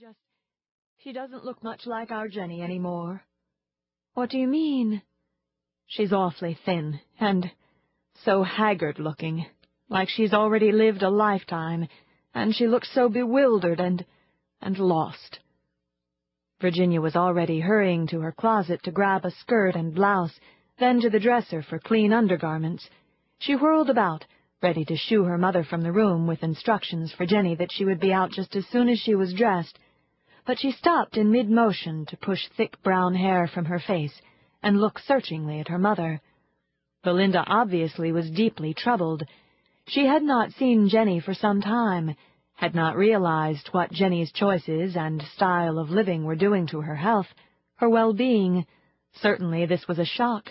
just... She doesn't look much like our Jenny anymore. What do you mean? She's awfully thin, and so haggard-looking, like she's already lived a lifetime, and she looks so bewildered and... and lost. Virginia was already hurrying to her closet to grab a skirt and blouse, then to the dresser for clean undergarments. She whirled about, ready to shoo her mother from the room with instructions for Jenny that she would be out just as soon as she was dressed, but she stopped in mid-motion to push thick brown hair from her face and look searchingly at her mother. Belinda obviously was deeply troubled. She had not seen Jenny for some time, had not realized what Jenny's choices and style of living were doing to her health, her well-being. Certainly this was a shock.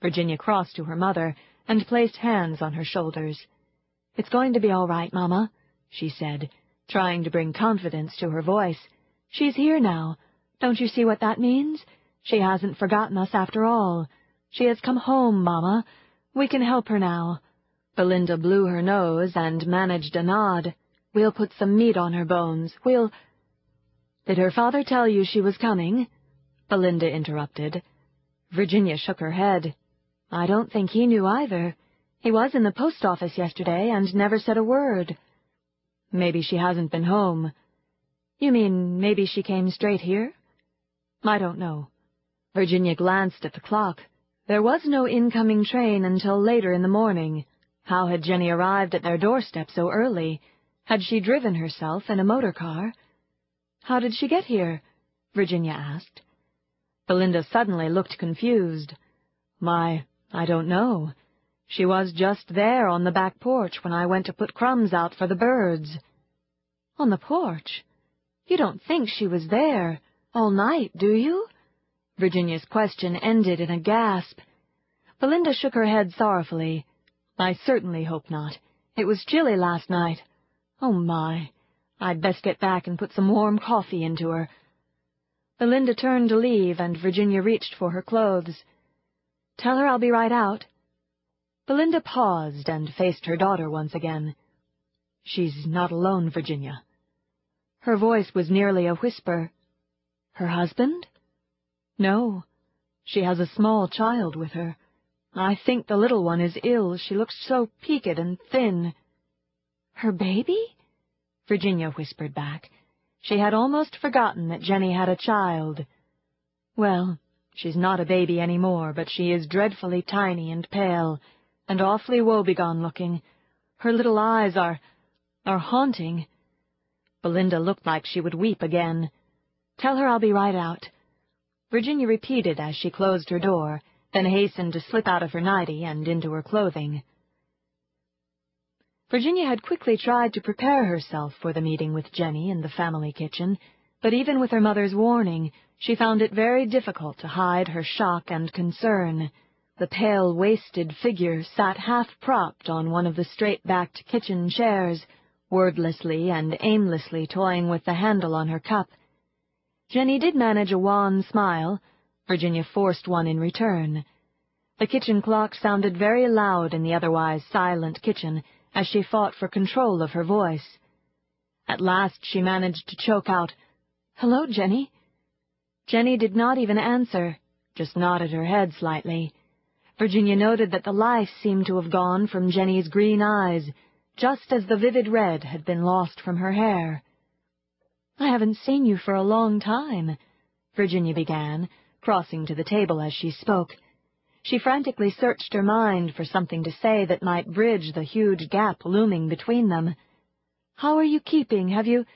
Virginia crossed to her mother and placed hands on her shoulders. It's going to be all right, Mama, she said, trying to bring confidence to her voice. She's here now. Don't you see what that means? She hasn't forgotten us after all. She has come home, Mama. We can help her now. Belinda blew her nose and managed a nod. We'll put some meat on her bones. We'll... Did her father tell you she was coming? Belinda interrupted. Virginia shook her head. I don't think he knew either. He was in the post office yesterday and never said a word. Maybe she hasn't been home. You mean maybe she came straight here? I don't know. Virginia glanced at the clock. There was no incoming train until later in the morning. How had Jenny arrived at their doorstep so early? Had she driven herself in a motor car? How did she get here? Virginia asked. Belinda suddenly looked confused. My, I don't know. She was just there on the back porch when I went to put crumbs out for the birds. On the porch? You don't think she was there all night, do you? Virginia's question ended in a gasp. Belinda shook her head sorrowfully. I certainly hope not. It was chilly last night. Oh, my. I'd best get back and put some warm coffee into her. Belinda turned to leave, and Virginia reached for her clothes. Tell her I'll be right out. Belinda paused and faced her daughter once again. She's not alone, Virginia. Her voice was nearly a whisper. Her husband? No. She has a small child with her. I think the little one is ill. She looks so peaked and thin. Her baby? Virginia whispered back. She had almost forgotten that Jenny had a child. Well, She's not a baby any more, but she is dreadfully tiny and pale, and awfully woebegone looking. Her little eyes are... are haunting. Belinda looked like she would weep again. Tell her I'll be right out. Virginia repeated as she closed her door, then hastened to slip out of her nightie and into her clothing. Virginia had quickly tried to prepare herself for the meeting with Jenny in the family kitchen, but even with her mother's warning, she found it very difficult to hide her shock and concern. The pale, wasted figure sat half-propped on one of the straight-backed kitchen chairs, wordlessly and aimlessly toying with the handle on her cup. Jenny did manage a wan smile. Virginia forced one in return. The kitchen clock sounded very loud in the otherwise silent kitchen as she fought for control of her voice. At last she managed to choke out, Hello, Jenny. Jenny did not even answer, just nodded her head slightly. Virginia noted that the life seemed to have gone from Jenny's green eyes, just as the vivid red had been lost from her hair. I haven't seen you for a long time, Virginia began, crossing to the table as she spoke. She frantically searched her mind for something to say that might bridge the huge gap looming between them. How are you keeping? Have you...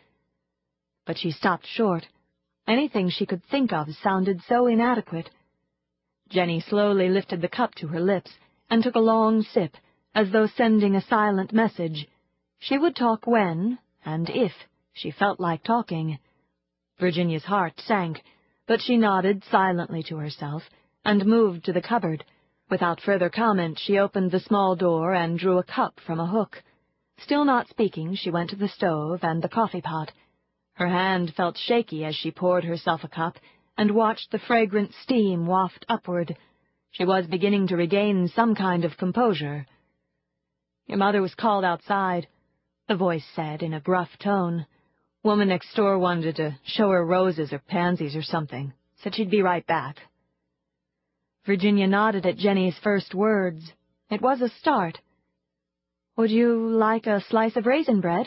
But she stopped short. Anything she could think of sounded so inadequate. Jenny slowly lifted the cup to her lips and took a long sip, as though sending a silent message. She would talk when, and if, she felt like talking. Virginia's heart sank, but she nodded silently to herself and moved to the cupboard. Without further comment, she opened the small door and drew a cup from a hook. Still not speaking, she went to the stove and the coffee pot. Her hand felt shaky as she poured herself a cup and watched the fragrant steam waft upward. She was beginning to regain some kind of composure. Your mother was called outside, the voice said in a gruff tone. Woman next door wanted to show her roses or pansies or something. Said she'd be right back. Virginia nodded at Jenny's first words. It was a start. Would you like a slice of raisin bread?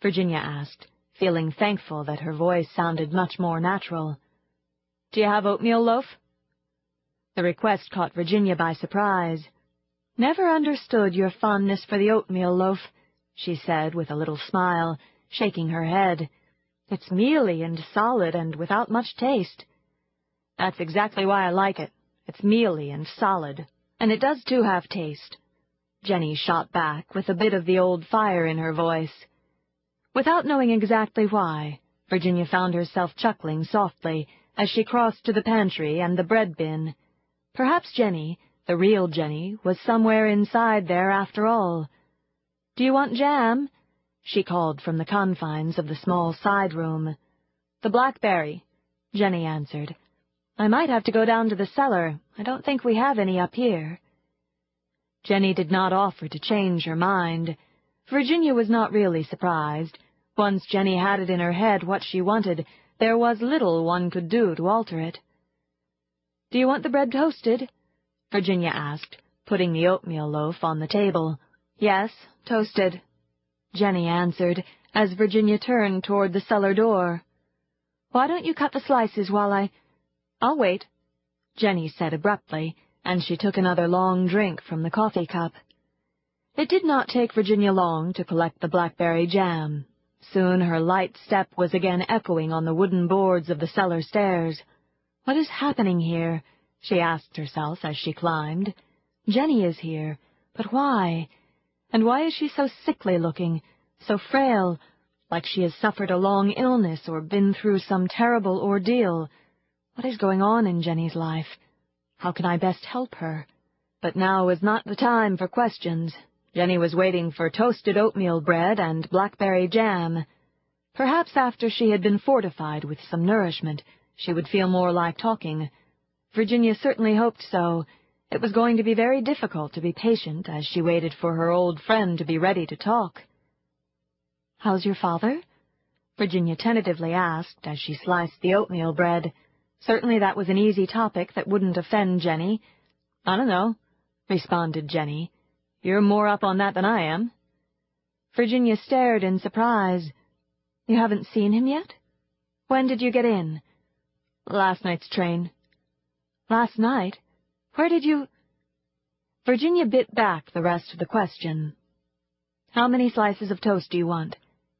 Virginia asked, feeling thankful that her voice sounded much more natural. Do you have oatmeal loaf? The request caught Virginia by surprise. Never understood your fondness for the oatmeal loaf, she said with a little smile, shaking her head. It's mealy and solid and without much taste. That's exactly why I like it. It's mealy and solid, and it does too have taste. Jenny shot back with a bit of the old fire in her voice. Without knowing exactly why, Virginia found herself chuckling softly as she crossed to the pantry and the bread bin. Perhaps Jenny, the real Jenny, was somewhere inside there after all. Do you want jam? she called from the confines of the small side room. The blackberry, Jenny answered. I might have to go down to the cellar. I don't think we have any up here. Jenny did not offer to change her mind. Virginia was not really surprised. Once Jenny had it in her head what she wanted, there was little one could do to alter it. Do you want the bread toasted? Virginia asked, putting the oatmeal loaf on the table. Yes, toasted, Jenny answered, as Virginia turned toward the cellar door. Why don't you cut the slices while I... I'll wait, Jenny said abruptly, and she took another long drink from the coffee cup. It did not take Virginia long to collect the blackberry jam. Soon her light step was again echoing on the wooden boards of the cellar stairs. What is happening here? She asked herself as she climbed. Jenny is here, but why? And why is she so sickly looking, so frail, like she has suffered a long illness or been through some terrible ordeal? What is going on in Jenny's life? How can I best help her? But now was not the time for questions. Jenny was waiting for toasted oatmeal bread and blackberry jam. Perhaps after she had been fortified with some nourishment, she would feel more like talking. Virginia certainly hoped so, it was going to be very difficult to be patient as she waited for her old friend to be ready to talk. How's your father? Virginia tentatively asked as she sliced the oatmeal bread. Certainly that was an easy topic that wouldn't offend Jenny. I don't know, responded Jenny. You're more up on that than I am. Virginia stared in surprise. You haven't seen him yet? When did you get in? Last night's train. Last night? Where did you... Virginia bit back the rest of the question. How many slices of toast do you want?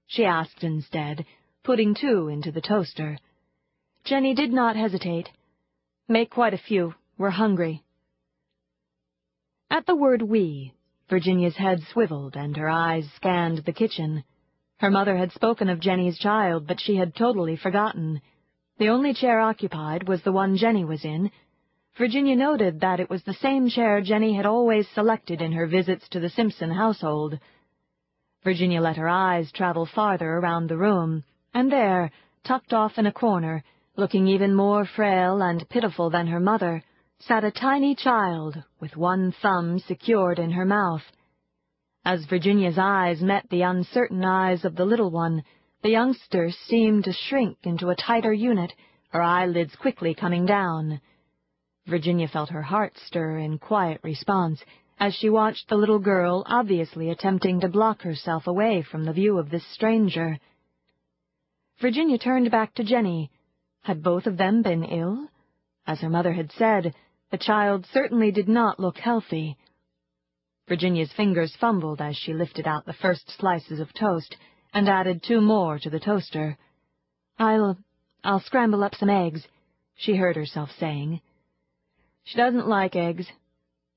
she asked instead, putting two into the toaster. Jenny did not hesitate. Make quite a few. We're hungry. At the word we, Virginia's head swiveled and her eyes scanned the kitchen. Her mother had spoken of Jenny's child, but she had totally forgotten. The only chair occupied was the one Jenny was in, Virginia noted that it was the same chair Jenny had always selected in her visits to the Simpson household. Virginia let her eyes travel farther around the room, and there, tucked off in a corner, looking even more frail and pitiful than her mother, sat a tiny child with one thumb secured in her mouth. As Virginia's eyes met the uncertain eyes of the little one, the youngster seemed to shrink into a tighter unit, her eyelids quickly coming down. Virginia felt her heart stir in quiet response as she watched the little girl obviously attempting to block herself away from the view of this stranger. Virginia turned back to Jenny. Had both of them been ill? As her mother had said, the child certainly did not look healthy. Virginia's fingers fumbled as she lifted out the first slices of toast and added two more to the toaster. I'll... I'll scramble up some eggs, she heard herself saying. She doesn't like eggs,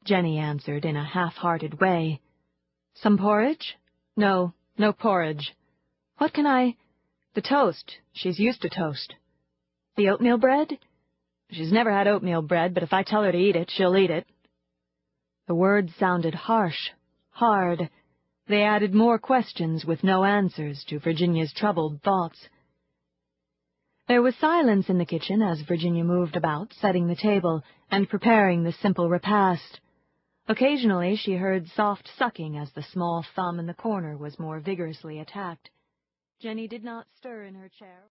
Jenny answered in a half-hearted way. Some porridge? No, no porridge. What can I... The toast. She's used to toast. The oatmeal bread? She's never had oatmeal bread, but if I tell her to eat it, she'll eat it. The words sounded harsh, hard. They added more questions with no answers to Virginia's troubled thoughts. There was silence in the kitchen as Virginia moved about, setting the table and preparing the simple repast. Occasionally she heard soft sucking as the small thumb in the corner was more vigorously attacked. Jenny did not stir in her chair.